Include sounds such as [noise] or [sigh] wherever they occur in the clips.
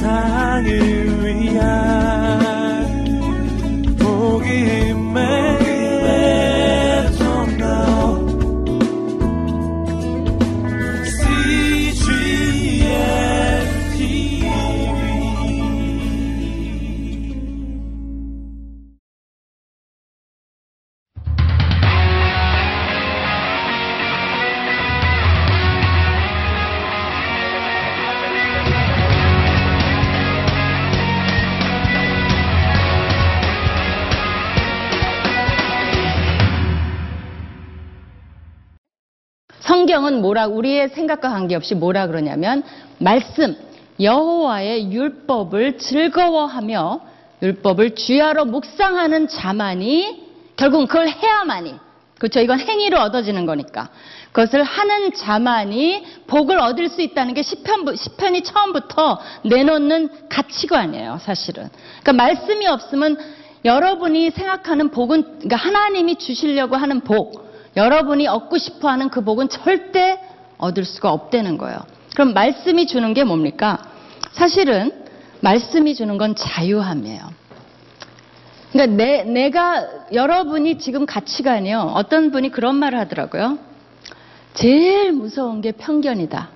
세 뭐라 우리의 생각과 관계없이 뭐라 그러냐면 말씀 여호와의 율법을 즐거워하며 율법을 주야로 묵상하는 자만이 결국 그걸 해야만이. 그렇죠? 이건 행위로 얻어지는 거니까. 그것을 하는 자만이 복을 얻을 수 있다는 게 시편 시편이 처음부터 내놓는 가치관이에요 사실은. 그러니까 말씀이 없으면 여러분이 생각하는 복은 그러니까 하나님이 주시려고 하는 복 여러분이 얻고 싶어 하는 그 복은 절대 얻을 수가 없다는 거예요. 그럼 말씀이 주는 게 뭡니까? 사실은 말씀이 주는 건 자유함이에요. 그러니까 내, 내가 여러분이 지금 가치관이요. 어떤 분이 그런 말을 하더라고요. 제일 무서운 게 편견이다.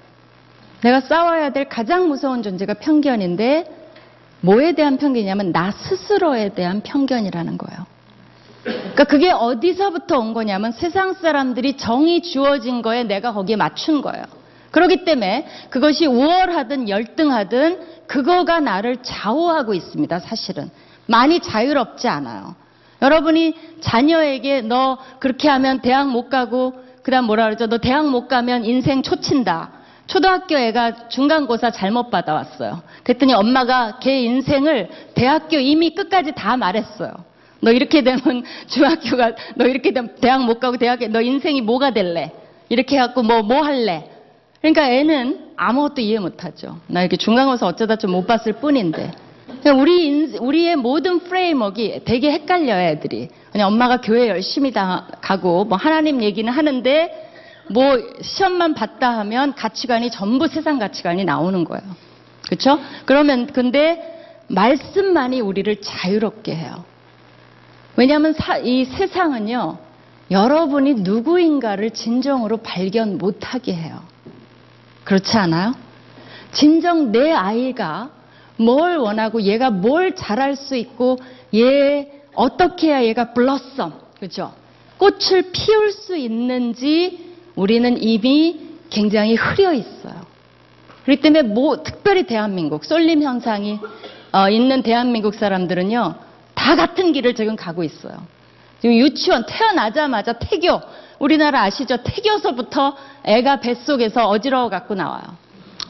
내가 싸워야 될 가장 무서운 존재가 편견인데 뭐에 대한 편견이냐면 나 스스로에 대한 편견이라는 거예요. 그러니까 그게 어디서부터 온 거냐면 세상 사람들이 정이 주어진 거에 내가 거기에 맞춘 거예요. 그렇기 때문에 그것이 우월하든 열등하든 그거가 나를 좌우하고 있습니다. 사실은 많이 자유롭지 않아요. 여러분이 자녀에게 너 그렇게 하면 대학 못 가고 그다음 뭐라 그러죠? 너 대학 못 가면 인생 초친다. 초등학교 애가 중간고사 잘못 받아왔어요. 그랬더니 엄마가 걔 인생을 대학교 이미 끝까지 다 말했어요. 너 이렇게 되면 [laughs] 중학교가 너 이렇게 되면 대학 못 가고 대학에 너 인생이 뭐가 될래? 이렇게 해갖고 뭐뭐 할래? 그러니까 애는 아무것도 이해 못하죠. 나 이렇게 중간고사 어쩌다 좀 못 봤을 뿐인데. 우리 인- 우리의 모든 프레임워크가 되게 헷갈려요 애들이. 그냥 엄마가 교회 열심히 다 가고 뭐 하나님 얘기는 하는데 뭐 시험만 봤다 하면 가치관이 전부 세상 가치관이 나오는 거예요. 그렇죠? 그러면 근데 말씀만이 우리를 자유롭게 해요. 왜냐하면 사- 이 세상은요, 여러분이 누구인가를 진정으로 발견 못하게 해요. 그렇지 않아요? 진정 내 아이가 뭘 원하고 얘가 뭘 잘할 수 있고 얘 어떻게 해야 얘가 블러썸, 그죠? 꽃을 피울 수 있는지 우리는 이미 굉장히 흐려 있어요. 그렇기 때문에 뭐 특별히 대한민국 쏠림 현상이 어, 있는 대한민국 사람들은요 다 같은 길을 지금 가고 있어요. 지금 유치원 태어나자마자 태교 우리나라 아시죠? 태교서부터 애가 뱃속에서 어지러워 갖고 나와요.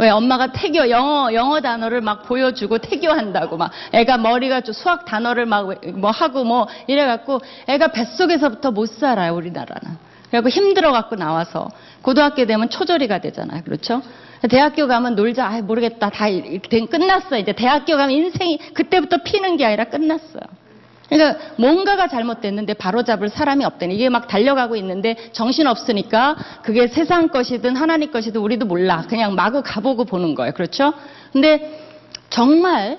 왜 엄마가 태교 영어 영어 단어를 막 보여주고 태교한다고 막 애가 머리가 좀 수학 단어를 막 뭐 하고 뭐 이래 갖고 애가 뱃속에서부터 못 살아요 우리나라는. 그래갖고 힘들어 갖고 나와서 고등학교 되면 초절이가 되잖아요. 그렇죠? 대학교 가면 놀자. 아 모르겠다. 다 이렇게 된- 끝났어. 이제 대학교 가면 인생이 그때부터 피는 게 아니라 끝났어요. 그러니까 뭔가가 잘못됐는데 바로잡을 사람이 없다니 이게 막 달려가고 있는데 정신 없으니까 그게 세상 것이든 하나님 것이든 우리도 몰라 그냥 마구 가보고 보는 거예요 그렇죠? 근데 정말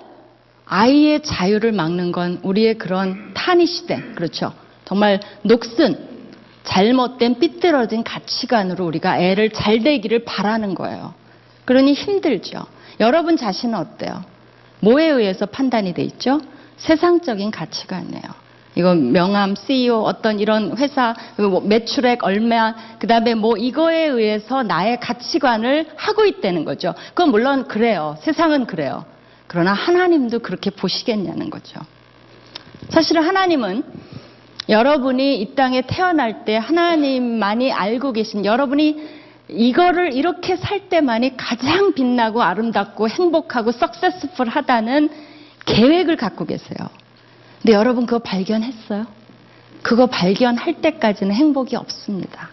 아이의 자유를 막는 건 우리의 그런 탄이 시대 그렇죠? 정말 녹슨 잘못된 삐뚤어진 가치관으로 우리가 애를 잘 되기를 바라는 거예요. 그러니 힘들죠. 여러분 자신은 어때요? 뭐에 의해서 판단이 돼 있죠? 세상적인 가치관이에요. 이거 명함, CEO, 어떤 이런 회사, 뭐 매출액 얼마, 그 다음에 뭐 이거에 의해서 나의 가치관을 하고 있다는 거죠. 그건 물론 그래요. 세상은 그래요. 그러나 하나님도 그렇게 보시겠냐는 거죠. 사실은 하나님은 여러분이 이 땅에 태어날 때 하나님만이 알고 계신 여러분이 이거를 이렇게 살 때만이 가장 빛나고 아름답고 행복하고 석세스풀 하다는 계획을 갖고 계세요. 근데 여러분 그거 발견했어요? 그거 발견할 때까지는 행복이 없습니다.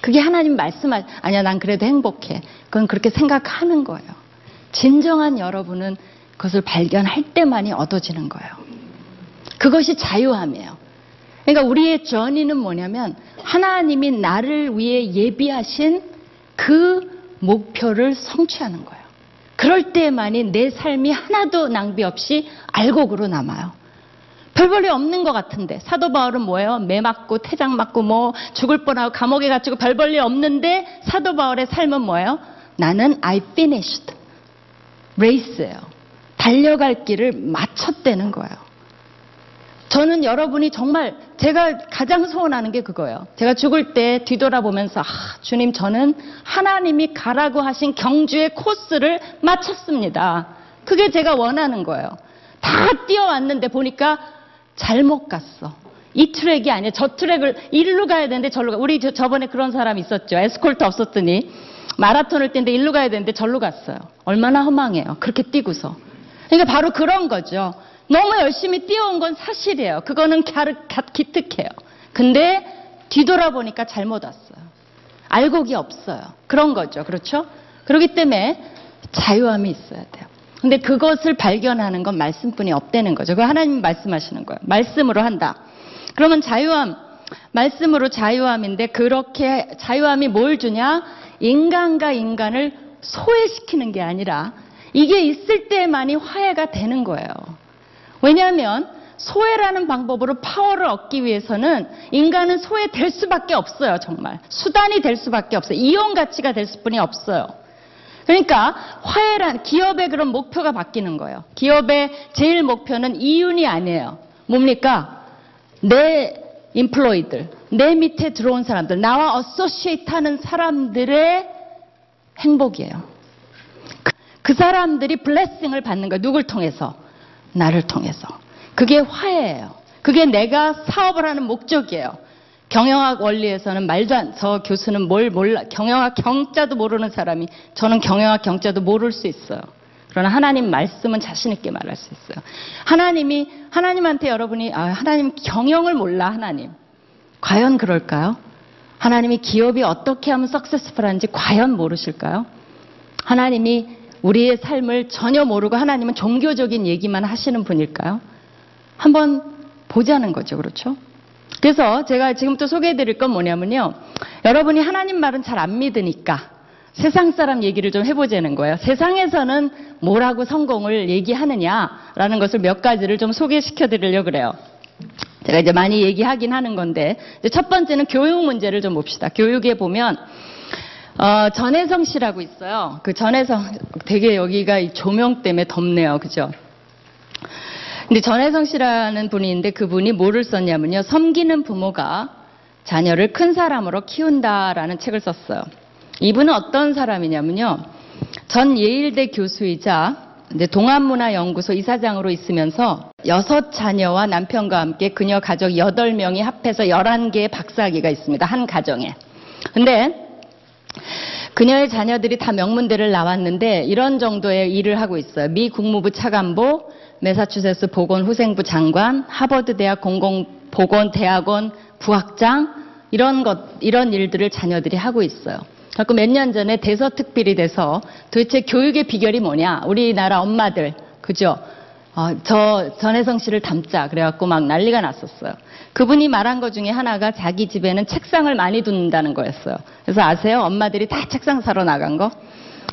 그게 하나님 말씀하, 아니야, 난 그래도 행복해. 그건 그렇게 생각하는 거예요. 진정한 여러분은 그것을 발견할 때만이 얻어지는 거예요. 그것이 자유함이에요. 그러니까 우리의 전의는 뭐냐면 하나님이 나를 위해 예비하신 그 목표를 성취하는 거예요. 그럴 때만이 내 삶이 하나도 낭비 없이 알곡으로 남아요. 별 볼일 없는 것 같은데 사도 바울은 뭐예요? 매 맞고 태장 맞고 뭐 죽을 뻔하고 감옥에 갇히고 별 볼일 없는데 사도 바울의 삶은 뭐예요? 나는 I finished 레이스예요. 달려갈 길을 마쳤다는 거예요. 저는 여러분이 정말 제가 가장 소원하는 게 그거예요. 제가 죽을 때 뒤돌아보면서 아, 주님 저는 하나님이 가라고 하신 경주의 코스를 마쳤습니다. 그게 제가 원하는 거예요. 다 뛰어왔는데 보니까 잘못 갔어. 이 트랙이 아니야. 저 트랙을 일로 가야 되는데 절로 가. 우리 저, 저번에 그런 사람 있었죠. 에스콜트 없었더니 마라톤을 뛰는데 일로 가야 되는데 절로 갔어요. 얼마나 허망해요. 그렇게 뛰고서. 그러니까 바로 그런 거죠. 너무 열심히 뛰어온 건 사실이에요. 그거는 기특해요. 근데 뒤돌아보니까 잘못 왔어요. 알곡이 없어요. 그런 거죠. 그렇죠? 그렇기 때문에 자유함이 있어야 돼요. 근데 그것을 발견하는 건 말씀뿐이 없다는 거죠. 그 하나님 말씀하시는 거예요. 말씀으로 한다. 그러면 자유함, 말씀으로 자유함인데 그렇게 자유함이 뭘 주냐? 인간과 인간을 소외시키는 게 아니라 이게 있을 때만이 화해가 되는 거예요. 왜냐하면 소외라는 방법으로 파워를 얻기 위해서는 인간은 소외될 수밖에 없어요, 정말. 수단이 될 수밖에 없어요. 이용 가치가 될 수뿐이 없어요. 그러니까 화해란 기업의 그런 목표가 바뀌는 거예요. 기업의 제일 목표는 이윤이 아니에요. 뭡니까? 내 employee들, 내 밑에 들어온 사람들, 나와 associate 하는 사람들의 행복이에요. 그, 그 사람들이 blessing을 받는 거예요. 누굴 통해서? 나를 통해서. 그게 화해예요. 그게 내가 사업을 하는 목적이에요. 경영학 원리에서는 말도 안, 저 교수는 뭘 몰라, 경영학 경자도 모르는 사람이 저는 경영학 경자도 모를 수 있어요. 그러나 하나님 말씀은 자신있게 말할 수 있어요. 하나님이, 하나님한테 여러분이, 아, 하나님 경영을 몰라, 하나님. 과연 그럴까요? 하나님이 기업이 어떻게 하면 석세스풀한지 과연 모르실까요? 하나님이 우리의 삶을 전혀 모르고 하나님은 종교적인 얘기만 하시는 분일까요? 한번 보자는 거죠. 그렇죠? 그래서 제가 지금부터 소개해 드릴 건 뭐냐면요. 여러분이 하나님 말은 잘 안 믿으니까 세상 사람 얘기를 좀 해보자는 거예요. 세상에서는 뭐라고 성공을 얘기하느냐라는 것을 몇 가지를 좀 소개시켜 드리려고 그래요. 제가 이제 많이 얘기하긴 하는 건데 첫 번째는 교육 문제를 좀 봅시다. 교육에 보면 어, 전혜성 씨라고 있어요. 그 전혜성 되게 여기가 이 조명 때문에 덥네요. 그죠? 근데 전혜성 씨라는 있는데 그분이 뭐를 썼냐면요. 섬기는 부모가 자녀를 큰 사람으로 키운다라는 책을 썼어요. 이분은 어떤 사람이냐면요. 전 예일대 교수이자 동안문화연구소 이사장으로 있으면서 여섯 자녀와 남편과 함께 그녀 가족 여덟 명이 합해서 11개의 박사학위가 있습니다. 한 가정에. 근데 그녀의 자녀들이 다 명문대를 나왔는데 이런 정도의 일을 하고 있어요. 미 국무부 차관보, 매사추세츠 보건후생부 장관, 하버드 대학 공공보건대학원 부학장 이런 것 이런 일들을 자녀들이 하고 있어요. 그래서 몇년 전에 대서특필이 돼서 도대체 교육의 비결이 뭐냐? 우리나라 엄마들 그죠? 어, 저 전혜성 씨를 닮자 그래갖고 막 난리가 났었어요. 그분이 말한 것 중에 하나가 자기 집에는 책상을 많이 둔다는 거였어요. 그래서 아세요? 엄마들이 다 책상 사러 나간 거?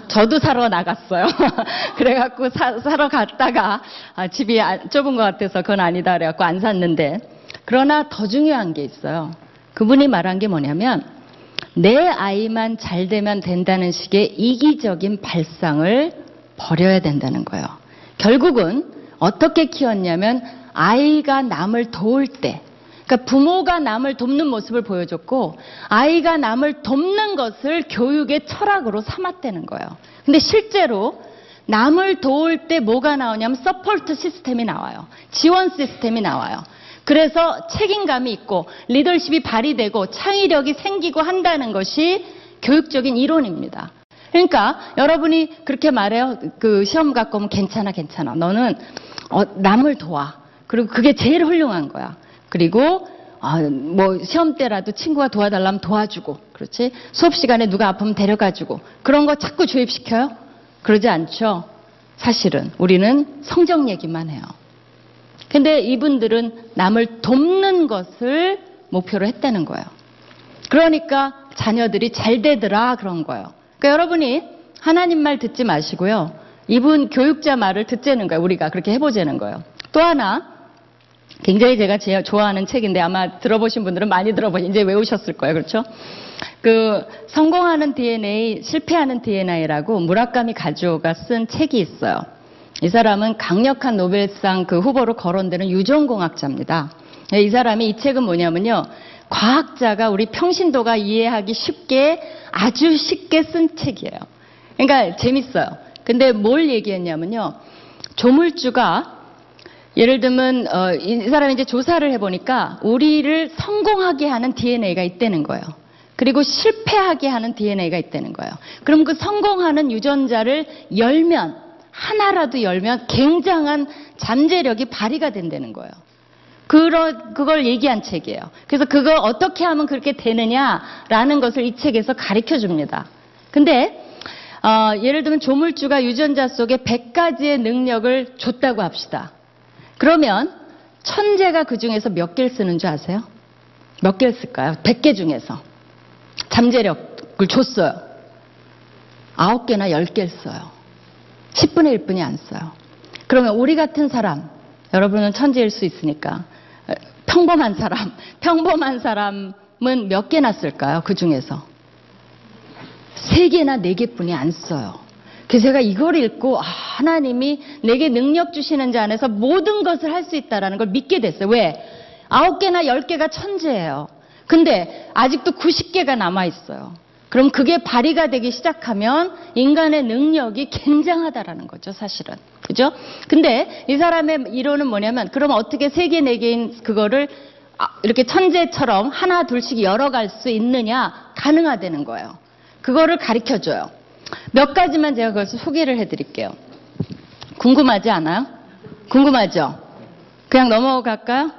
저도 사러 나갔어요. [laughs] 그래갖고 사, 사러 갔다가 아, 집이 아- 좁은 것 같아서 그건 아니다 그래갖고 안 샀는데 그러나 더 중요한 게 있어요. 그분이 말한 게 뭐냐면 내 아이만 잘 되면 된다는 식의 이기적인 발상을 버려야 된다는 거예요. 결국은 어떻게 키웠냐면 아이가 남을 도울 때 그러니까 부모가 남을 돕는 모습을 보여줬고 아이가 남을 돕는 것을 교육의 철학으로 삼았다는 거예요. 근데 실제로 남을 도울 때 뭐가 나오냐면 support system이 나와요. 지원 시스템이 나와요. 그래서 책임감이 있고 리더십이 발휘되고 창의력이 생기고 한다는 것이 교육적인 이론입니다. 그러니까 여러분이 그렇게 말해요. 그 시험 갖고 오면 괜찮아, 괜찮아. 너는 어, 남을 도와. 그리고 그게 제일 훌륭한 거야. 그리고 아, 뭐 시험 때라도 친구가 도와달라면 도와주고, 그렇지? 수업 시간에 누가 아프면 데려가주고 그런 거 자꾸 주입시켜요? 그러지 않죠. 사실은 우리는 성적 얘기만 해요. 근데 이분들은 남을 돕는 것을 목표로 했다는 거예요. 그러니까 자녀들이 잘 되더라 그런 거예요. 그러니까 여러분이 하나님 말 듣지 마시고요. 이분 교육자 말을 듣자는 거예요. 우리가 그렇게 해보자는 거예요. 또 하나 굉장히 제가 제 좋아하는 책인데 아마 들어보신 분들은 많이 들어보신 이제 외우셨을 거예요. 그렇죠? 그 성공하는 DNA, 실패하는 DNA라고 무라카미 가주오가 쓴 책이 있어요. 이 사람은 강력한 노벨상 그 후보로 거론되는 유전공학자입니다. 이 사람이 이 책은 뭐냐면요. 과학자가 우리 평신도가 이해하기 쉽게 아주 쉽게 쓴 책이에요. 그러니까 재밌어요. 근데 뭘 얘기했냐면요. 조물주가 예를 들면 어, 이 사람이 이제 조사를 해보니까 우리를 성공하게 하는 DNA가 있다는 거예요. 그리고 실패하게 하는 DNA가 있다는 거예요. 그럼 그 성공하는 유전자를 열면 하나라도 열면 굉장한 잠재력이 발휘가 된다는 거예요. 그러, 그걸 얘기한 책이에요. 그래서 그걸 어떻게 하면 그렇게 되느냐라는 것을 이 책에서 가르쳐 줍니다. 근데 어, 예를 들면 조물주가 유전자 속에 100가지의 능력을 줬다고 합시다. 그러면 천재가 그 중에서 몇 개를 쓰는 줄 아세요? 몇 개를 쓸까요? 100개 중에서. 잠재력을 줬어요. 9개나 10개를 써요. 10분의 1분이 안 써요. 그러면 우리 같은 사람, 여러분은 천재일 수 있으니까 평범한 사람, [laughs] 평범한 사람은 몇 개나 쓸까요? 그 중에서 세 개나 네 개뿐이 안 써요. 그래서 제가 이걸 읽고 아, 하나님이 내게 능력 주시는 자 안에서 모든 것을 할 수 있다라는 걸 믿게 됐어요. 왜? 아홉 개나 열 개가 천재예요. 근데 아직도 90개가 남아 있어요. 그럼 그게 발휘가 되기 시작하면 인간의 능력이 굉장하다라는 거죠, 사실은. 그죠? 근데 이 사람의 이론은 뭐냐면, 그럼 어떻게 세 개, 네 개인 그거를 아, 이렇게 천재처럼 하나, 둘씩 열어갈 수 있느냐? 가능하다는 거예요. 그거를 가르쳐 줘요. 몇 가지만 제가 그것을 소개를 해 드릴게요. 궁금하지 않아요? 궁금하죠? 그냥 넘어갈까요?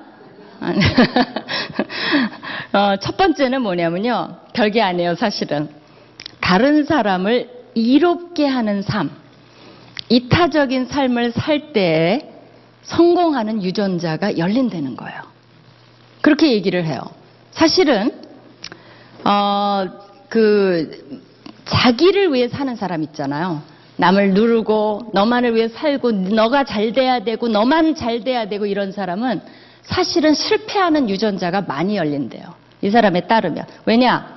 [laughs] 어, 첫 번째는 뭐냐면요. 별게 아니에요, 사실은. 다른 사람을 이롭게 하는 삶. 이타적인 삶을 살때 성공하는 유전자가 열린다는 거예요. 그렇게 얘기를 해요. 사실은, 어, 그, 자기를 위해 사는 사람 있잖아요. 남을 누르고, 너만을 위해 살고, 너가 잘 돼야 되고, 너만 잘 돼야 되고, 이런 사람은 사실은 실패하는 유전자가 많이 열린대요. 이 사람에 따르면. 왜냐?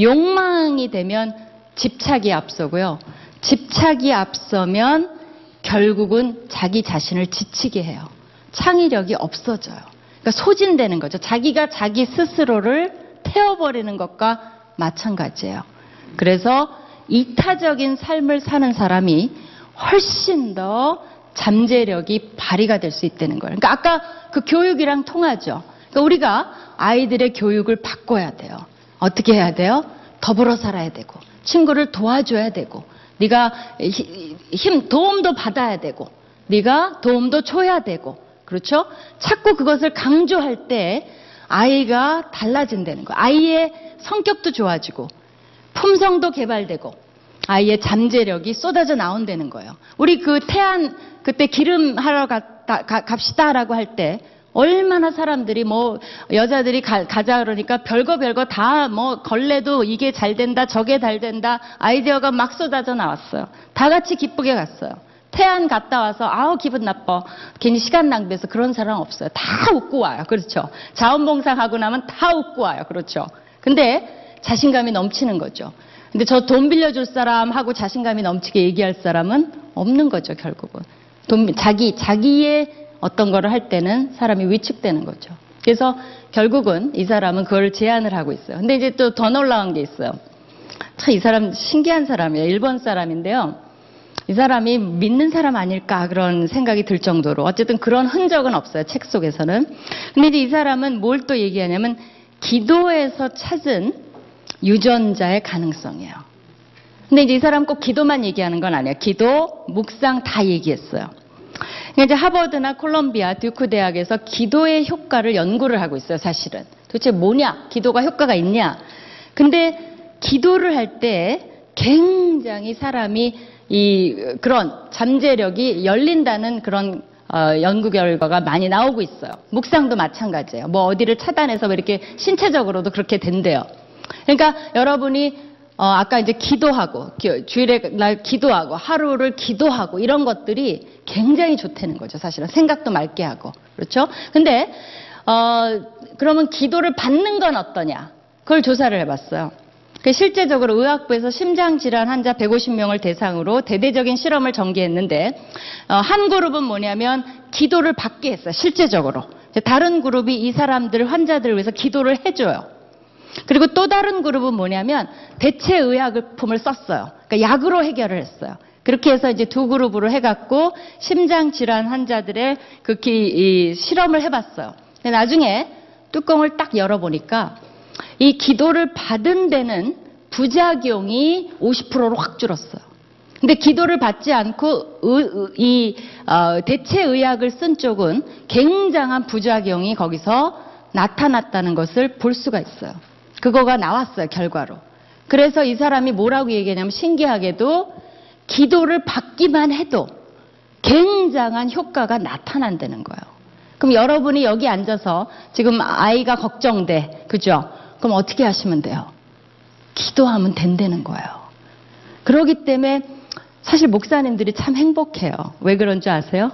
욕망이 되면 집착이 앞서고요. 집착이 앞서면 결국은 자기 자신을 지치게 해요. 창의력이 없어져요. 그러니까 소진되는 거죠. 자기가 자기 스스로를 태워버리는 것과 마찬가지예요. 그래서 이타적인 삶을 사는 사람이 훨씬 더 잠재력이 발휘가 될 수 있다는 거예요. 그러니까 아까 그 교육이랑 통하죠. 그러니까 우리가 아이들의 교육을 바꿔야 돼요. 어떻게 해야 돼요? 더불어 살아야 되고 친구를 도와줘야 되고 네가 힘 도움도 받아야 되고 네가 도움도 줘야 되고 그렇죠? 자꾸 그것을 강조할 때 아이가 달라진다는 거예요. 아이의 성격도 좋아지고 품성도 개발되고 아이의 잠재력이 쏟아져 나온다는 거예요. 우리 그 태안 그때 기름 하러 갔다, 가, 갑시다라고 할 때 얼마나 사람들이 뭐 여자들이 가, 자 그러니까 별거 별거 다 뭐 걸레도 이게 잘 된다 저게 잘 된다 아이디어가 막 쏟아져 나왔어요. 다 같이 기쁘게 갔어요. 태안 갔다 와서 아우 기분 나빠 괜히 시간 낭비해서 그런 사람 없어요. 다 웃고 와요. 그렇죠. 자원봉사하고 나면 다 웃고 와요. 그렇죠. 근데 자신감이 넘치는 거죠. 근데 저 돈 빌려줄 사람하고 자신감이 넘치게 얘기할 사람은 없는 거죠, 결국은. 돈, 자기, 자기의 어떤 거를 할 때는 사람이 위축되는 거죠. 그래서 결국은 이 사람은 그걸 제안을 하고 있어요. 근데 이제 또 더 놀라운 게 있어요. 참 이 사람 신기한 사람이에요. 일본 사람인데요. 이 사람이 믿는 사람 아닐까 그런 생각이 들 정도로 어쨌든 그런 흔적은 없어요. 책 속에서는. 근데 이제 이 사람은 뭘 또 얘기하냐면 기도에서 찾은 유전자의 가능성이에요. 근데 이제 이 사람 꼭 기도만 얘기하는 건 아니에요. 기도, 묵상 다 얘기했어요. 그러니까 이제 하버드나 콜롬비아, 듀크 대학에서 기도의 효과를 연구를 하고 있어요, 사실은. 도대체 뭐냐? 기도가 효과가 있냐? 근데 기도를 할 때 굉장히 사람이 이 그런 잠재력이 열린다는 그런 어, 연구 결과가 많이 나오고 있어요. 묵상도 마찬가지예요. 뭐 어디를 차단해서 왜 이렇게 신체적으로도 그렇게 된대요. 그러니까 여러분이 어, 아까 이제 기도하고, 기- 주일에 날 기도하고, 하루를 기도하고, 이런 것들이 굉장히 좋다는 거죠, 사실은. 생각도 맑게 하고. 그렇죠? 근데, 어, 그러면 기도를 받는 건 어떠냐? 그걸 조사를 해봤어요. 그 실제적으로 의학부에서 심장질환 환자 150명을 대상으로 대대적인 실험을 전개했는데, 어, 한 그룹은 뭐냐면, 기도를 받게 했어요, 실제적으로. 다른 그룹이 이 사람들, 환자들을 위해서 기도를 해줘요. 그리고 또 다른 그룹은 뭐냐면 대체 의약품을 썼어요. 그러니까 약으로 해결을 했어요. 그렇게 해서 이제 두 그룹으로 해갖고 심장 질환 환자들의 이 실험을 해봤어요. 근데 나중에 뚜껑을 딱 열어보니까 이 기도를 받은 데는 부작용이 50%로 확 줄었어요. 근데 기도를 받지 않고 의- 의- 이 어, 대체 의약을 쓴 쪽은 굉장한 부작용이 거기서 나타났다는 것을 볼 수가 있어요. 그거가 나왔어요, 결과로. 그래서 이 사람이 뭐라고 얘기하냐면 신기하게도 기도를 받기만 해도 굉장한 효과가 나타난다는 거예요. 그럼 여러분이 여기 앉아서 지금 아이가 걱정돼. 그죠? 그럼 어떻게 하시면 돼요? 기도하면 된다는 거예요. 그러기 때문에 사실 목사님들이 참 행복해요. 왜 그런 줄 아세요?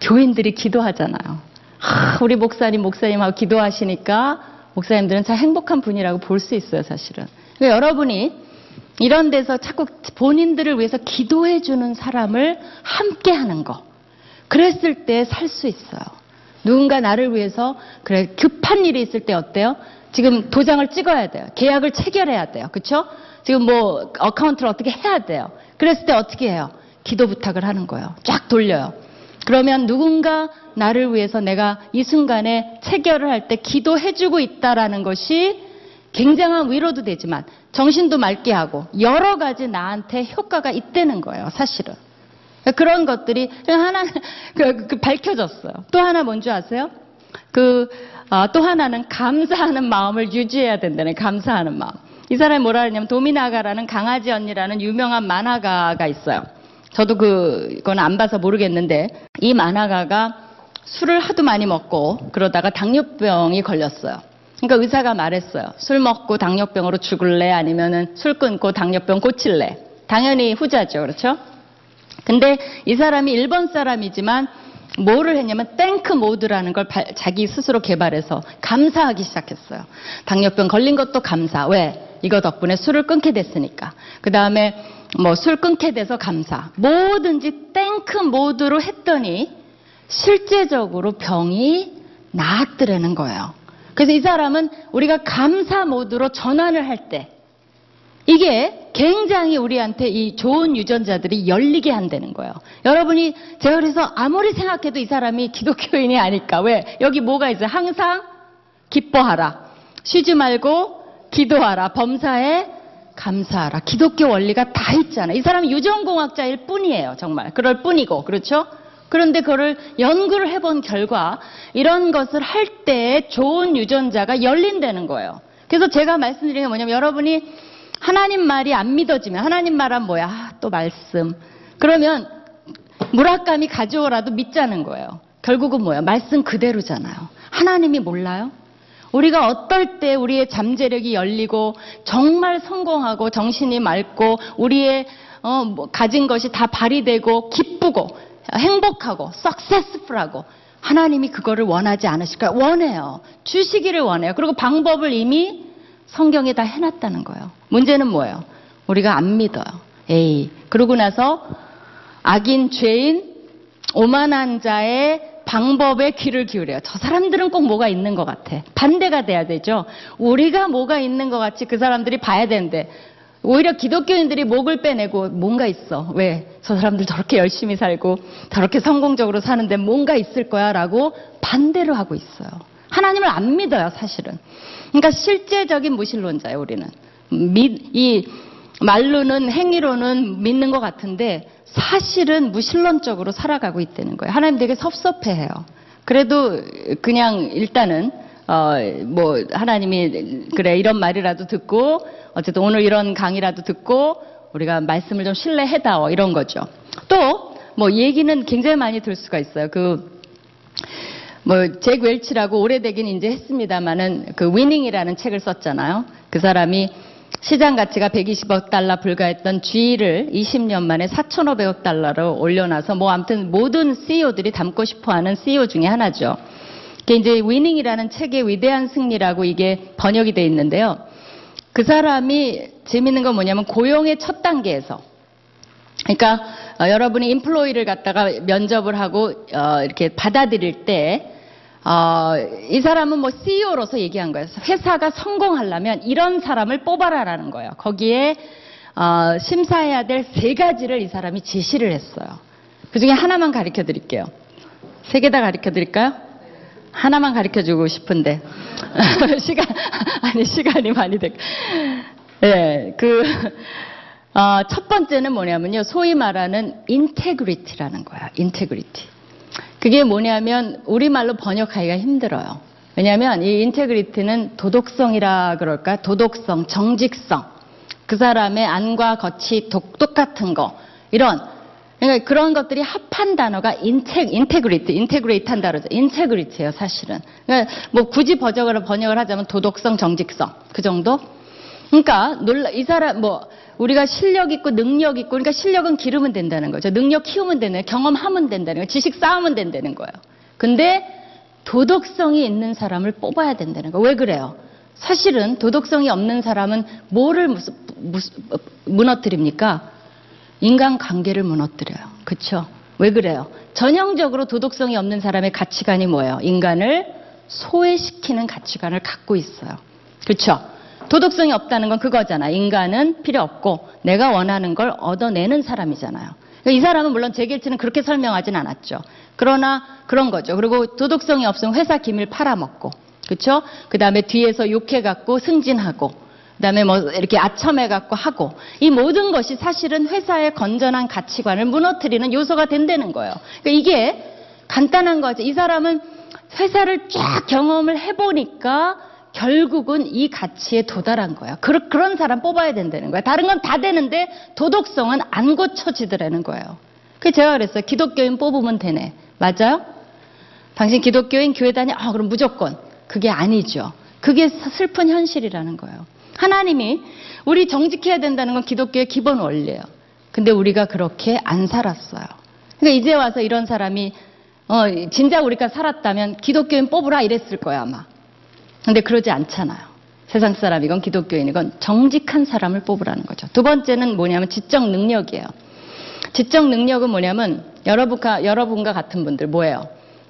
교인들이 기도하잖아요. 하, 우리 목사님, 목사님하고 기도하시니까 목사님들은 참 행복한 분이라고 볼 수 있어요, 사실은. 그러니까 여러분이 이런 데서 자꾸 본인들을 위해서 기도해 주는 사람을 함께 하는 거. 그랬을 때 살 수 있어요. 누군가 나를 위해서, 그래, 급한 일이 있을 때 어때요? 지금 도장을 찍어야 돼요. 계약을 체결해야 돼요. 그쵸? 지금 뭐, 어카운트를 어떻게 해야 돼요. 그랬을 때 어떻게 해요? 기도 부탁을 하는 거예요. 쫙 돌려요. 그러면 누군가 나를 위해서 내가 이 순간에 체결을 할 때 기도해주고 있다라는 것이 굉장한 위로도 되지만 정신도 맑게 하고 여러 가지 나한테 효과가 있다는 거예요, 사실은. 그런 것들이 하나 [laughs] 그, 그 밝혀졌어요. 또 하나 뭔지 아세요? 그, 아, 또 하나는 감사하는 마음을 유지해야 된다는 감사하는 마음. 이 사람이 뭐라 하냐면 도미나가라는 강아지 언니라는 유명한 만화가가 있어요. 저도 그, 그건 안 봐서 모르겠는데 이 만화가가 술을 하도 많이 먹고 그러다가 당뇨병이 걸렸어요. 그러니까 의사가 말했어요. 술 먹고 당뇨병으로 죽을래? 아니면은 술 끊고 당뇨병 고칠래? 당연히 후자죠. 그렇죠? 근데 이 사람이 일본 사람이지만 뭐를 했냐면 thank mode라는 걸 발- 자기 스스로 개발해서 감사하기 시작했어요. 당뇨병 걸린 것도 감사. 왜? 이거 덕분에 술을 끊게 됐으니까. 그 다음에 뭐 술 끊게 돼서 감사. 뭐든지 thank mode로 했더니 실제적으로 병이 나았더라는 거예요. 그래서 이 사람은 우리가 감사 모드로 전환을 할 때 이게 굉장히 우리한테 이 좋은 유전자들이 열리게 한다는 거예요. 여러분이 제가 그래서 아무리 생각해도 이 사람이 기독교인이 아닐까. 왜? 여기 뭐가 있어요? 항상 기뻐하라. 쉬지 말고 기도하라. 범사에 감사하라. 기독교 원리가 다 있잖아요. 이 사람이 유전공학자일 뿐이에요. 정말. 그럴 뿐이고. 그렇죠? 그런데 그거를 연구를 해본 결과 이런 것을 할 때 좋은 유전자가 열린다는 거예요. 그래서 제가 말씀드리는 게 뭐냐면 여러분이 하나님 말이 안 믿어지면 하나님 말은 뭐야? 아, 또 말씀. 그러면 무락감이 가져오라도 믿자는 거예요. 결국은 뭐야? 말씀 그대로잖아요. 하나님이 몰라요? 우리가 어떨 때 우리의 잠재력이 열리고 정말 성공하고 정신이 맑고 우리의 어, 뭐 가진 것이 다 발휘되고 기쁘고 행복하고 석세스풀하고 하나님이 그거를 원하지 않으실까요? 원해요. 주시기를 원해요. 그리고 방법을 이미 성경에 다 해놨다는 거예요. 문제는 뭐예요? 우리가 안 믿어요. 에이. 그러고 나서 악인, 죄인, 오만한 자의 방법에 귀를 기울여요. 저 사람들은 꼭 뭐가 있는 것 같아. 반대가 돼야 되죠. 우리가 뭐가 있는 것 같이 그 사람들이 봐야 되는데 오히려 기독교인들이 목을 빼내고 뭔가 있어. 왜? 저 사람들 저렇게 열심히 살고 저렇게 성공적으로 사는데 뭔가 있을 거야 라고 반대로 하고 있어요. 하나님을 안 믿어요, 사실은. 그러니까 실제적인 무신론자예요, 우리는. 믿, 이 말로는 행위로는 믿는 것 같은데 사실은 무신론적으로 살아가고 있다는 거예요. 하나님 되게 섭섭해해요. 그래도 그냥 일단은 어, 뭐, 하나님이, 그래, 이런 말이라도 듣고, 어쨌든 오늘 이런 강의라도 듣고, 우리가 말씀을 좀 신뢰해다오, 이런 거죠. 또, 뭐, 얘기는 굉장히 많이 들 수가 있어요. 그, 뭐, 잭 웰치라고 오래되긴 이제 했습니다만은, 그, 위닝이라는 책을 썼잖아요. 그 사람이, 시장 가치가 120억 달러 불과했던 G를 20년 만에 4,500억 달러로 올려놔서 뭐 아무튼 모든 CEO들이 담고 싶어하는 CEO 중에 하나죠. 이게 이제 위닝이라는 책의 위대한 승리라고 이게 번역이 돼 있는데요. 그 사람이 재밌는 건 뭐냐면 고용의 첫 단계에서 그러니까 어, 여러분이 인플로이를 갖다가 면접을 하고 어, 이렇게 받아들일 때 어, 이 사람은 뭐 CEO로서 얘기한 거예요. 회사가 성공하려면 이런 사람을 뽑아라라는 거예요. 거기에 어, 심사해야 될 세 가지를 이 사람이 제시를 했어요. 그 중에 하나만 가르쳐 드릴게요. 세 개 다 가르쳐 드릴까요? 하나만 가르쳐 주고 싶은데 [laughs] 시간 아니 시간이 많이 돼. 예, 그 어, 첫 번째는 뭐냐면요. 소위 말하는 integrity라는 거야. integrity. 그게 뭐냐면 우리말로 번역하기가 힘들어요. 왜냐하면 이 integrity는 도덕성이라 그럴까? 도덕성, 정직성. 그 사람의 안과 겉이 독, 똑 같은 거. 이런. 그러니까 그런 것들이 합한 단어가 inte, integrity, integrate 한 단어죠. integrity예요, 사실은. 그러니까 뭐 굳이 번역을, 번역을 하자면 도덕성, 정직성. 그 정도? 그러니까 놀라 이 사람 뭐 우리가 실력 있고 능력 있고 그러니까 실력은 기르면 된다는 거죠. 능력 키우면 되는 거예요. 경험하면 된다는 거예요. 지식 쌓으면 된다는 거예요. 근데 도덕성이 있는 사람을 뽑아야 된다는 거예요. 왜 그래요? 사실은 도덕성이 없는 사람은 뭐를 무슨, 무슨, 무너뜨립니까? 인간 관계를 무너뜨려요. 그렇죠? 왜 그래요? 전형적으로 도덕성이 없는 사람의 가치관이 뭐예요? 인간을 소외시키는 가치관을 갖고 있어요. 그렇죠? 도덕성이 없다는 건 그거잖아. 인간은 필요 없고 내가 원하는 걸 얻어내는 사람이잖아요. 그러니까 이 사람은 물론 제길치는 그렇게 설명하진 않았죠. 그러나 그런 거죠. 그리고 도덕성이 없으면 회사 기밀 팔아먹고, 그렇죠? 그 다음에 뒤에서 욕해갖고 승진하고, 그 다음에 뭐 이렇게 아첨해 갖고 하고, 이 모든 것이 사실은 회사의 건전한 가치관을 무너뜨리는 요소가 된다는 거예요. 그러니까 이게 간단한 거죠. 이 사람은 회사를 쫙 경험을 해보니까 결국은 이 가치에 도달한 거야. 그, 그런 사람 뽑아야 된다는 거야. 다른 건 다 되는데 도덕성은 안 고쳐지더라는 거예요. 그 제가 그랬어요. 기독교인 뽑으면 되네. 맞아요? 당신 기독교인 교회 다니? 아, 그럼 무조건. 그게 아니죠. 그게 슬픈 현실이라는 거예요. 하나님이 우리 정직해야 된다는 건 기독교의 기본 원리예요. 근데 우리가 그렇게 안 살았어요. 그러니까 이제 와서 이런 사람이 어, 진짜 우리가 살았다면 기독교인 뽑으라 이랬을 거야, 아마. 근데 그러지 않잖아요. 세상 사람이건 기독교인이건 정직한 사람을 뽑으라는 거죠. 두 번째는 뭐냐면 지적 능력이에요. 지적 능력은 뭐냐면 여러분과, 여러분과 같은 분들 뭐예요?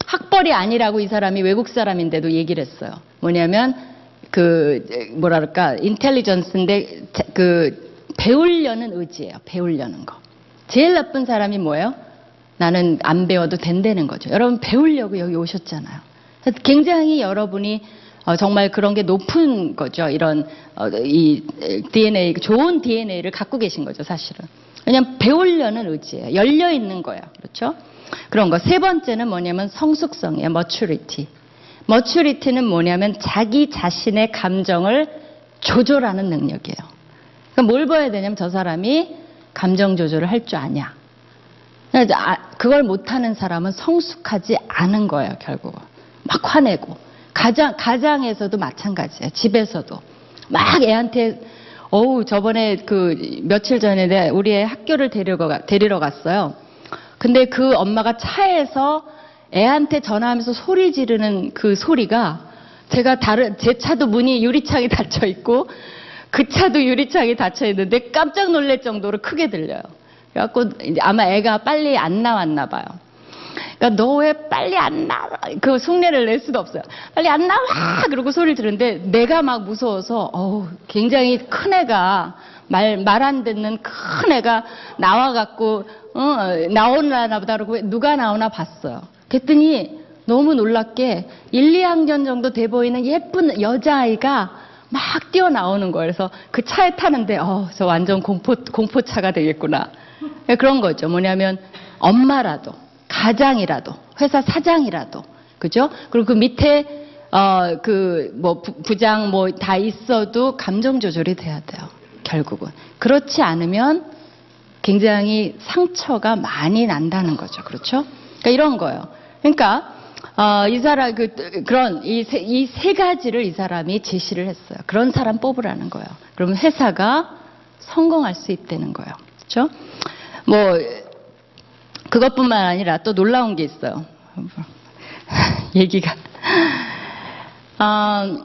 학벌이 아니라고 이 사람이 외국 사람인데도 얘기를 했어요. 뭐냐면 그 뭐랄까 인텔리전스인데 그 배우려는 의지예요. 배우려는 거. 제일 나쁜 사람이 뭐예요? 나는 안 배워도 된다는 거죠. 여러분 배우려고 여기 오셨잖아요. 굉장히 여러분이 어, 정말 그런 게 높은 거죠. 이런 어, 이 DNA 좋은 DNA를 갖고 계신 거죠, 사실은. 왜냐하면 배우려는 의지예요. 열려 있는 거예요. 그렇죠? 그런 거. 세 번째는 뭐냐면 성숙성이에요. maturity. maturity는 뭐냐면 자기 자신의 감정을 조절하는 능력이에요. 그러니까 뭘 봐야 되냐면 저 사람이 감정 조절을 할 줄 아냐. 아, 그걸 못하는 사람은 성숙하지 않은 거예요, 결국은. 막 화내고. 가장, 가장에서도 마찬가지예요. 집에서도. 막 애한테, 어우, 저번에 그 며칠 전에 내 우리 애 학교를 데리러, 가, 데리러 갔어요. 근데 그 엄마가 차에서 애한테 전화하면서 소리 지르는 그 소리가 제가 다른, 제 차도 문이 유리창이 [laughs] 닫혀 있고 그 차도 유리창이 닫혀 있는데 깜짝 놀랄 정도로 크게 들려요. 그래갖고 아마 애가 빨리 안 나왔나 봐요. 그러니까 너 왜 빨리 안 나와? 그 흉내를 낼 수도 없어요. 빨리 안 나와! 그러고 소리를 들은데 내가 막 무서워서 어우, 굉장히 큰 애가 말 말 안 듣는 큰 애가 나와갖고 어, 나오나 보다 그러고 누가 나오나 봤어요. 그랬더니 너무 놀랍게 1, 2학년 정도 돼 보이는 예쁜 여자아이가 막 뛰어나오는 거예요. 그래서 그 차에 타는데 어, 저 완전 공포 공포차가 되겠구나. 그런 거죠. 뭐냐면 엄마라도 가장이라도 회사 사장이라도 그죠? 그리고 그 밑에 어 그 뭐 부장 뭐 다 있어도 감정 조절이 돼야 돼요. 결국은 그렇지 않으면 굉장히 상처가 많이 난다는 거죠. 그렇죠? 그러니까 이런 거예요. 그러니까 어, 이 사람 그 그런 이세 이세 가지를 이 사람이 제시를 했어요. 그런 사람 뽑으라는 거예요. 그러면 회사가 성공할 수 있다는 거예요. 그렇죠? 뭐 그것뿐만 아니라 또 놀라운 게 있어요. [laughs] 얘기가 아,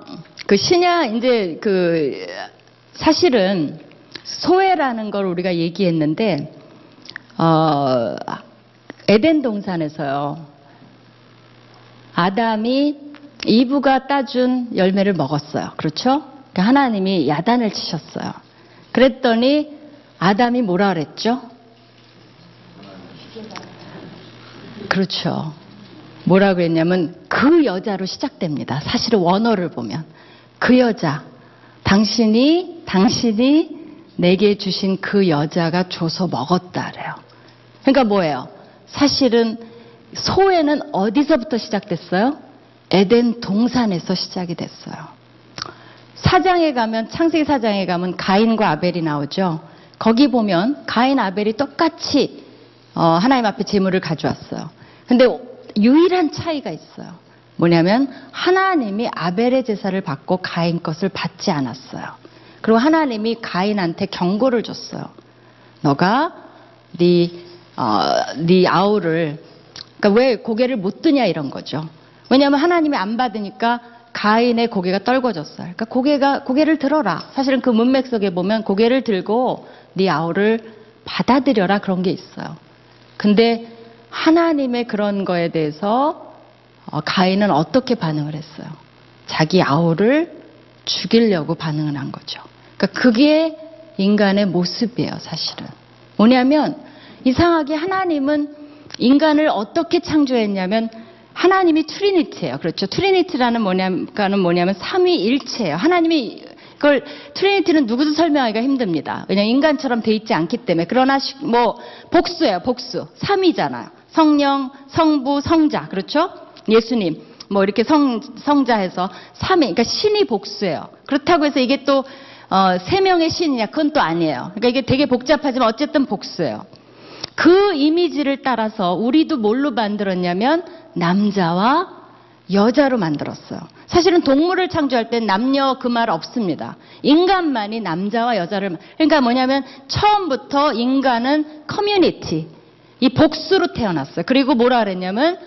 그 신약 이제 그 사실은 소외라는 걸 우리가 얘기했는데 어, 에덴 동산에서요. 아담이 이브가 따준 열매를 먹었어요. 그렇죠? 그러니까 하나님이 야단을 치셨어요. 그랬더니 아담이 뭐라 그랬죠? 그렇죠. 뭐라 그랬냐면 그 여자로 시작됩니다. 사실은 원어를 보면 그 여자 당신이 당신이 내게 주신 그 여자가 줘서 먹었다래요. 그러니까 뭐예요? 사실은 소외는 어디서부터 시작됐어요? 에덴 동산에서 시작이 됐어요. 사장에 가면 창세기 사장에 가면 가인과 아벨이 나오죠. 거기 보면 가인 아벨이 똑같이 어, 하나님 앞에 제물을 가져왔어요. 근데 유일한 차이가 있어요. 뭐냐면 하나님이 아벨의 제사를 받고 가인 것을 받지 않았어요. 그리고 하나님이 가인한테 경고를 줬어요. 너가 네, 어, 네 아우를 그러니까 왜 고개를 못 드냐 이런 거죠. 왜냐하면 하나님이 안 받으니까 가인의 고개가 떨궈졌어요. 그러니까 고개가 고개를 들어라. 사실은 그 문맥 속에 보면 고개를 들고 네 아우를 받아들여라 그런 게 있어요. 근데 하나님의 그런 거에 대해서 어, 가인은 어떻게 반응을 했어요? 자기 아우를 죽이려고 반응을 한 거죠. 그러니까 그게 인간의 모습이에요, 사실은. 뭐냐면 이상하게 하나님은 인간을 어떻게 창조했냐면 하나님이 Trinity예요. 그렇죠. Trinity라는 뭐냐면 뭐냐면 삼위일체예요. 하나님이 그걸 Trinity는 누구도 설명하기가 힘듭니다. 왜냐면 인간처럼 돼 있지 않기 때문에. 그러나 뭐 복수예요. 복수. 삼위잖아요. 성령, 성부, 성자. 그렇죠? 예수님. 뭐 이렇게 성 성자해서 삼위. 그러니까 신이 복수예요. 그렇다고 해서 이게 또 어, 세 명의 신이냐 그건 또 아니에요. 그러니까 이게 되게 복잡하지만 어쨌든 복수예요. 그 이미지를 따라서 우리도 뭘로 만들었냐면 남자와 여자로 만들었어요. 사실은 동물을 창조할 땐 남녀 그 말 없습니다. 인간만이 남자와 여자를 그러니까 뭐냐면 처음부터 인간은 커뮤니티 이 복수로 태어났어요. 그리고 뭐라 그랬냐면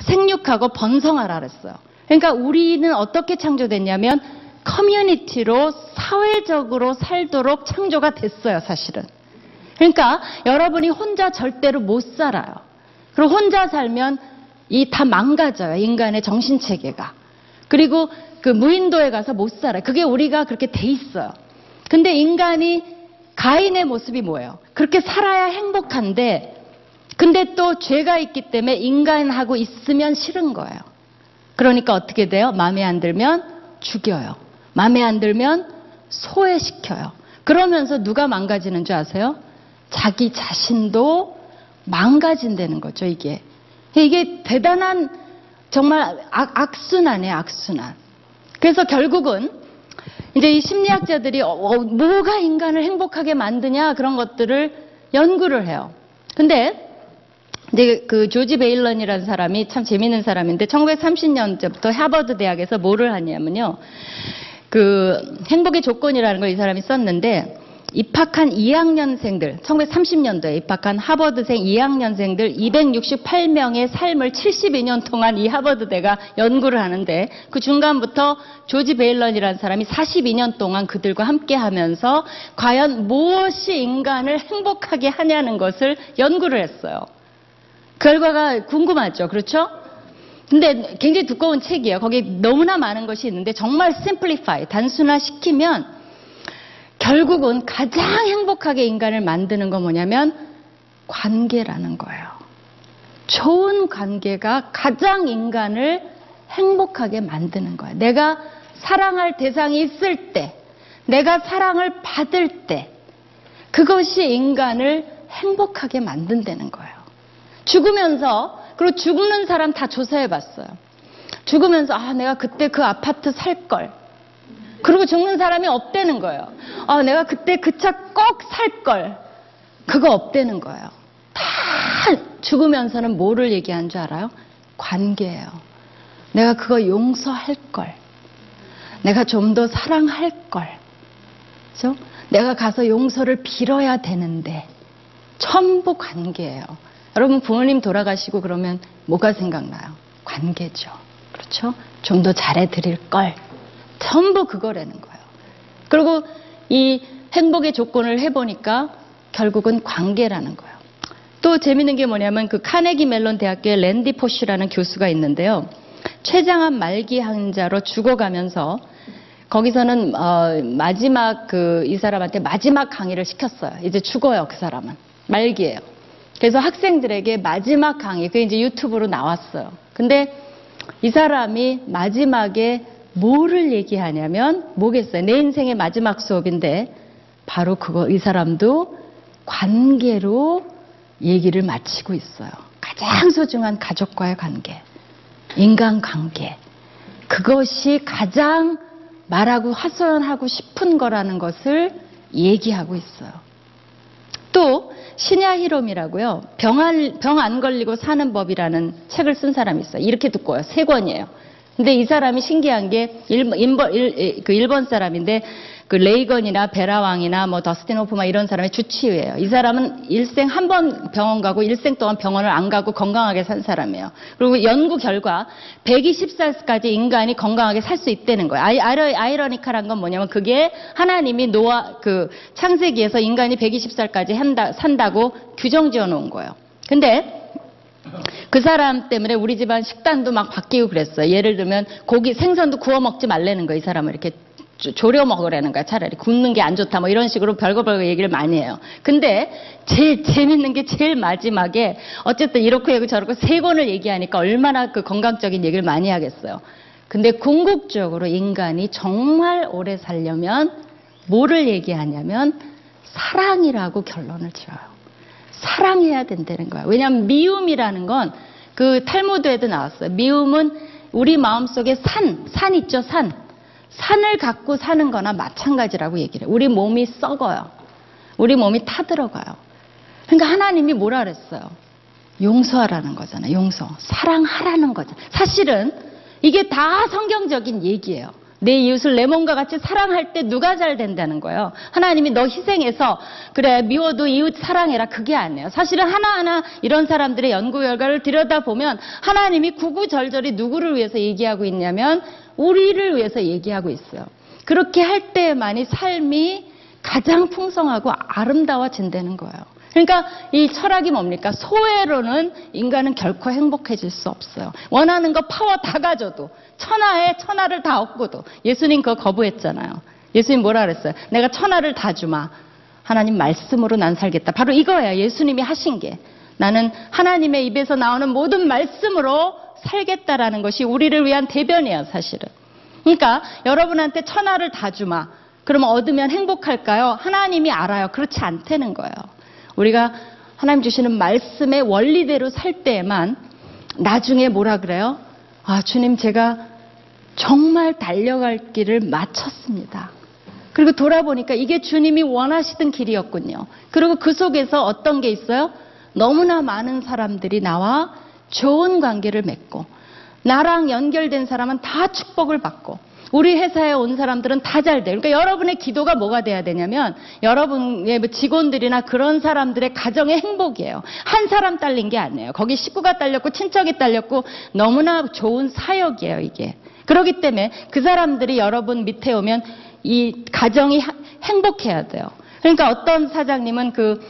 생육하고 번성하라 그랬어요. 그러니까 우리는 어떻게 창조됐냐면 커뮤니티로 사회적으로 살도록 창조가 됐어요, 사실은. 그러니까 여러분이 혼자 절대로 못 살아요. 그리고 혼자 살면 이 다 망가져요. 인간의 정신 체계가. 그리고 그 무인도에 가서 못 살아요. 그게 우리가 그렇게 돼 있어요. 근데 인간이 가인의 모습이 뭐예요? 그렇게 살아야 행복한데 근데 또 죄가 있기 때문에 인간하고 있으면 싫은 거예요. 그러니까 어떻게 돼요? 마음에 안 들면 죽여요. 마음에 안 들면 소외시켜요. 그러면서 누가 망가지는 줄 아세요? 자기 자신도 망가진다는 거죠, 이게. 이게 대단한 정말 악, 악순환이에요, 악순환. 그래서 결국은 이제 이 심리학자들이 어, 어, 뭐가 인간을 행복하게 만드냐 그런 것들을 연구를 해요. 근데 이제 그 조지 베일런이라는 사람이 참 재밌는 사람인데 1930년대부터 하버드 대학에서 뭐를 하냐면요. 그 행복의 조건이라는 걸 이 사람이 썼는데 입학한 2학년생들, 1930년도에 입학한 하버드생 2학년생들 268명의 삶을 72년 동안 이 하버드대가 연구를 하는데 그 중간부터 조지 베일런이라는 사람이 42년 동안 그들과 함께 하면서 과연 무엇이 인간을 행복하게 하냐는 것을 연구를 했어요. 결과가 궁금하죠. 그렇죠? 근데 굉장히 두꺼운 책이에요. 거기에 너무나 많은 것이 있는데 정말 심플리파이, 단순화시키면 결국은 가장 행복하게 인간을 만드는 건 뭐냐면 관계라는 거예요. 좋은 관계가 가장 인간을 행복하게 만드는 거예요. 내가 사랑할 대상이 있을 때, 내가 사랑을 받을 때, 그것이 인간을 행복하게 만든다는 거예요. 죽으면서, 그리고 죽는 사람 다 조사해 봤어요. 죽으면서, 아, 내가 그때 그 아파트 살 걸. 그리고 죽는 사람이 없대는 거예요. 아, 내가 그때 그 차 꼭 살 걸. 그거 없대는 거예요. 다 죽으면서는 뭐를 얘기한 줄 알아요? 관계예요. 내가 그거 용서할 걸. 내가 좀 더 사랑할 걸. 그죠? 내가 가서 용서를 빌어야 되는데 전부 관계예요. 여러분 부모님 돌아가시고 그러면 뭐가 생각나요? 관계죠. 그렇죠? 좀 더 잘해 드릴 걸. 전부 그거라는 거예요. 그리고 이 행복의 조건을 해보니까 결국은 관계라는 거예요. 또 재밌는 게 뭐냐면 그 카네기 멜론 대학교의 랜디 포쉬라는 교수가 있는데요. 췌장암 말기 환자로 죽어가면서 거기서는 어, 마지막 그 이 사람한테 마지막 강의를 시켰어요. 이제 죽어요 그 사람은 말기예요. 그래서 학생들에게 마지막 강의 그게 이제 유튜브로 나왔어요. 근데 이 사람이 마지막에 뭐를 얘기하냐면 뭐겠어요? 내 인생의 마지막 수업인데 바로 그거 이 사람도 관계로 얘기를 마치고 있어요. 가장 소중한 가족과의 관계, 인간 관계. 그것이 가장 말하고 하소연하고 싶은 거라는 것을 얘기하고 있어요. 또 신야 히롬이라고요. 병안 안 걸리고 사는 법이라는 책을 쓴 사람이 있어요. 이렇게 듣고요. 세 권이에요. 근데 이 사람이 신기한 게 일본, 일본, 일, 그 일본 사람인데 그 레이건이나 베라왕이나 뭐 더스틴 호프만 이런 사람의 주치의예요. 이 사람은 일생 한 번 병원 가고 일생 동안 병원을 안 가고 건강하게 산 사람이에요. 그리고 연구 결과 120살까지 인간이 건강하게 살 수 있다는 거예요. 아이, 아이러, 아이러니컬한 건 뭐냐면 그게 하나님이 노아 그 창세기에서 인간이 120살까지 한다, 산다고 규정 지어 놓은 거예요. 근데 그 사람 때문에 우리 집안 식단도 막 바뀌고 그랬어요. 예를 들면 고기 생선도 구워 먹지 말라는 거예요. 이 사람을 이렇게 조- 졸여 먹으라는 거야. 차라리 굽는 게 안 좋다. 뭐 이런 식으로 별거 별거 얘기를 많이 해요. 근데 제일 재밌는 게 제일 마지막에 어쨌든 이렇게 하고 저렇게 세 권을 얘기하니까 얼마나 그 건강적인 얘기를 많이 하겠어요. 근데 궁극적으로 인간이 정말 오래 살려면 뭐를 얘기하냐면 사랑이라고 결론을 지어요. 사랑해야 된다는 거야. 왜냐하면 미움이라는 건 그 탈무드에도 나왔어요. 미움은 우리 마음속에 산, 산 있죠, 산. 산을 갖고 사는 거나 마찬가지라고 얘기를 해요. 우리 몸이 썩어요. 우리 몸이 타들어가요. 그러니까 하나님이 뭐라 그랬어요? 용서하라는 거잖아요. 용서. 사랑하라는 거잖아요. 사실은 이게 다 성경적인 얘기예요. 내 이웃을 내 몸과 같이 사랑할 때 누가 잘 된다는 거예요. 하나님이 너 희생해서 그래 미워도 이웃 사랑해라 그게 아니에요. 사실은 하나하나 이런 사람들의 연구 결과를 들여다보면 하나님이 구구절절히 누구를 위해서 얘기하고 있냐면 우리를 위해서 얘기하고 있어요. 그렇게 할 때만이 삶이 가장 풍성하고 아름다워진다는 거예요. 그러니까 이 철학이 뭡니까? 소외로는 인간은 결코 행복해질 수 없어요. 원하는 거 파워 다 가져도 천하에 천하를 다 얻고도 예수님 그거 거부했잖아요. 예수님 뭐라 그랬어요? 내가 천하를 다 주마. 하나님 말씀으로 난 살겠다. 바로 이거예요. 예수님이 하신 게. 나는 하나님의 입에서 나오는 모든 말씀으로 살겠다라는 것이 우리를 위한 대변이에요, 사실은. 그러니까 여러분한테 천하를 다 주마. 그러면 얻으면 행복할까요? 하나님이 알아요. 그렇지 않다는 거예요. 우리가 하나님 주시는 말씀의 원리대로 살 때에만 나중에 뭐라 그래요? 아, 주님 제가 정말 달려갈 길을 마쳤습니다. 그리고 돌아보니까 이게 주님이 원하시던 길이었군요. 그리고 그 속에서 어떤 게 있어요? 너무나 많은 사람들이 나와 좋은 관계를 맺고 나랑 연결된 사람은 다 축복을 받고 우리 회사에 온 사람들은 다 잘 돼요. 그러니까 여러분의 기도가 뭐가 돼야 되냐면 여러분의 뭐 직원들이나 그런 사람들의 가정의 행복이에요. 한 사람 딸린 게 아니에요. 거기 식구가 딸렸고 친척이 딸렸고 너무나 좋은 사역이에요, 이게. 그렇기 때문에 그 사람들이 여러분 밑에 오면 이 가정이 하- 행복해야 돼요. 그러니까 어떤 사장님은 그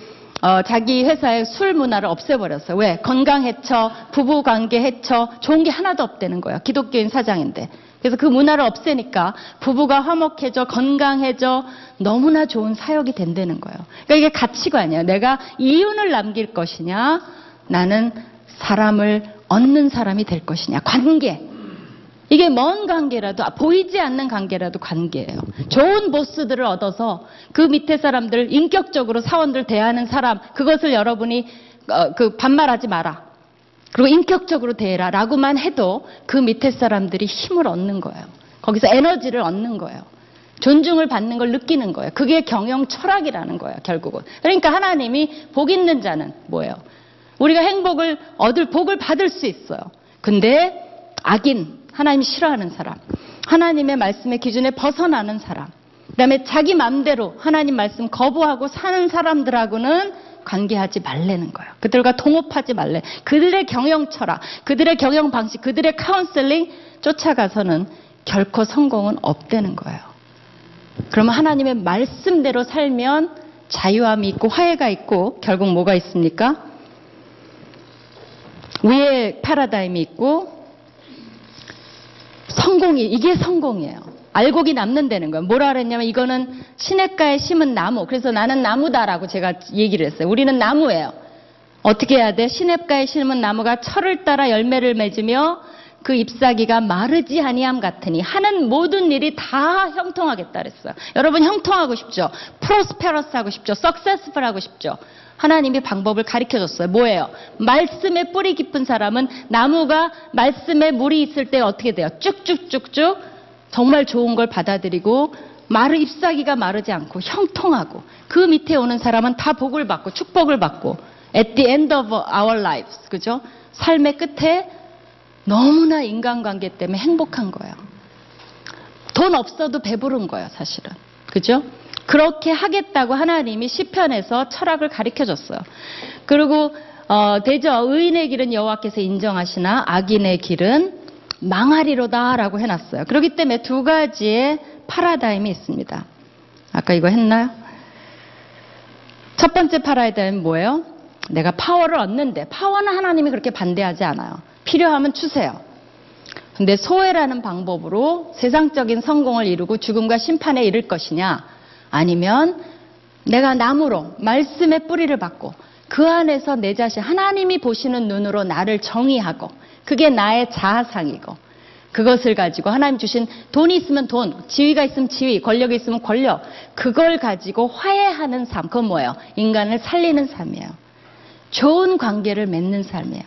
어, 자기 회사의 술 문화를 없애버렸어 요. 왜? 건강 해쳐, 부부 관계 해쳐, 좋은 게 하나도 없다는 거예요. 기독교인 사장인데. 그래서 그 문화를 없애니까 부부가 화목해져, 건강해져, 너무나 좋은 사역이 된다는 거예요. 그러니까 이게 가치관이에요. 내가 이윤을 남길 것이냐, 나는 사람을 얻는 사람이 될 것이냐. 관계. 이게 먼 관계라도 아, 보이지 않는 관계라도 관계예요. 좋은 보스들을 얻어서 그 밑에 사람들 인격적으로 사원들 대하는 사람 그것을 여러분이 어, 그 반말하지 마라. 그리고 인격적으로 대해라 라고만 해도 그 밑에 사람들이 힘을 얻는 거예요. 거기서 에너지를 얻는 거예요. 존중을 받는 걸 느끼는 거예요. 그게 경영 철학이라는 거예요, 결국은. 그러니까 하나님이 복 있는 자는 뭐예요? 우리가 행복을 얻을 복을 받을 수 있어요. 근데 악인, 하나님 싫어하는 사람, 하나님의 말씀의 기준에 벗어나는 사람, 그다음에 자기 맘대로 하나님 말씀 거부하고 사는 사람들하고는 관계하지 말라는 거예요. 그들과 동업하지 말래. 그들의 경영 철학, 그들의 경영 방식, 그들의 카운슬링 쫓아가서는 결코 성공은 없다는 거예요. 그러면 하나님의 말씀대로 살면 자유함이 있고 화해가 있고 결국 뭐가 있습니까? 위에 패러다임이 있고 성공이 이게 성공이에요. 알곡이 남는다는 거예요. 뭐라 그랬냐면 이거는 시냇가에 심은 나무. 그래서 나는 나무다라고 제가 얘기를 했어요. 우리는 나무예요. 어떻게 해야 돼? 시냇가에 심은 나무가 철을 따라 열매를 맺으며 그 잎사귀가 마르지 아니함 같으니 하는 모든 일이 다 형통하겠다 그랬어요. 여러분 형통하고 싶죠? 프로스페러스 하고 싶죠? 석세스풀 하고 싶죠? 하나님이 방법을 가르쳐 줬어요. 뭐예요? 말씀에 뿌리 깊은 사람은 나무가 말씀에 물이 있을 때 어떻게 돼요? 쭉쭉쭉쭉 정말 좋은 걸 받아들이고 마르 잎사귀가 마르지 않고 형통하고 그 밑에 오는 사람은 다 복을 받고 축복을 받고 at the end of our lives 그죠? 삶의 끝에 너무나 인간관계 때문에 행복한 거예요. 돈 없어도 배부른 거예요, 사실은. 그죠? 그렇게 하겠다고 하나님이 시편에서 철학을 가르쳐 줬어요. 그리고 어, 대저 의인의 길은 여호와께서 인정하시나 악인의 길은 망하리로다라고 해놨어요. 그렇기 때문에 두 가지의 파라다임이 있습니다. 아까 이거 했나요? 첫 번째 파라다임은 뭐예요? 내가 파워를 얻는데 파워는 하나님이 그렇게 반대하지 않아요. 필요하면 주세요. 근데 소외라는 방법으로 세상적인 성공을 이루고 죽음과 심판에 이를 것이냐 아니면 내가 나무로 말씀의 뿌리를 받고 그 안에서 내 자신 하나님이 보시는 눈으로 나를 정의하고 그게 나의 자아상이고 그것을 가지고 하나님 주신 돈이 있으면 돈, 지위가 있으면 지위, 권력이 있으면 권력 그걸 가지고 화해하는 삶 그건 뭐예요? 인간을 살리는 삶이에요. 좋은 관계를 맺는 삶이에요.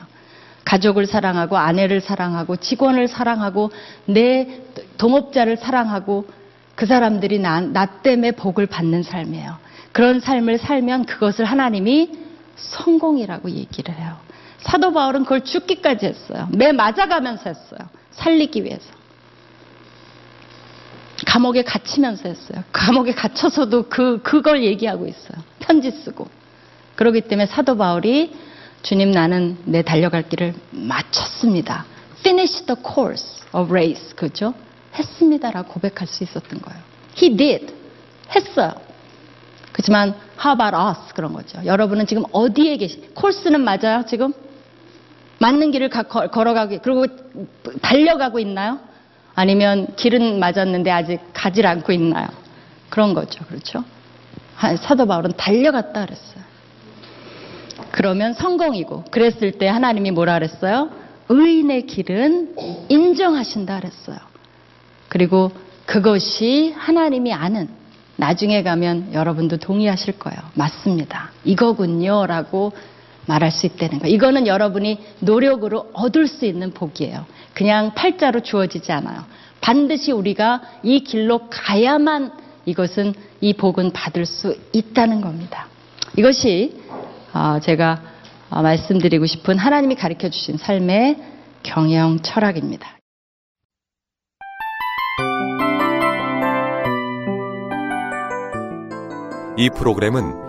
가족을 사랑하고 아내를 사랑하고 직원을 사랑하고 내 동업자를 사랑하고 그 사람들이 나, 나 때문에 복을 받는 삶이에요. 그런 삶을 살면 그것을 하나님이 성공이라고 얘기를 해요. 사도 바울은 그걸 죽기까지 했어요. 매 맞아가면서 했어요. 살리기 위해서. 감옥에 갇히면서 했어요. 감옥에 갇혀서도 그, 그걸 얘기하고 있어요. 편지 쓰고. 그렇기 때문에 사도 바울이 주님 나는 내 달려갈 길을 마쳤습니다. Finish the course of race. 그죠? 했습니다라고 고백할 수 있었던 거예요. He did. 했어요. 그렇지만 how about us 그런 거죠. 여러분은 지금 어디에 계시? 코스는 맞아요 지금? 맞는 길을 걸어가고 그리고 달려가고 있나요? 아니면 길은 맞았는데 아직 가질 않고 있나요? 그런 거죠. 그렇죠? 사도 바울은 달려갔다 그랬어요. 그러면 성공이고 그랬을 때 하나님이 뭐라 그랬어요? 의인의 길은 인정하신다 그랬어요. 그리고 그것이 하나님이 아는 나중에 가면 여러분도 동의하실 거예요. 맞습니다. 이거군요. 라고 말할 수 있다는 거. 이거는 여러분이 노력으로 얻을 수 있는 복이에요. 그냥 팔자로 주어지지 않아요. 반드시 우리가 이 길로 가야만 이것은 이 복은 받을 수 있다는 겁니다. 이것이 어, 제가 어, 말씀드리고 싶은 하나님이 가르쳐 주신 삶의 경영 철학입니다. 이 프로그램은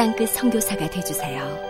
땅끝 성교사가 되주세요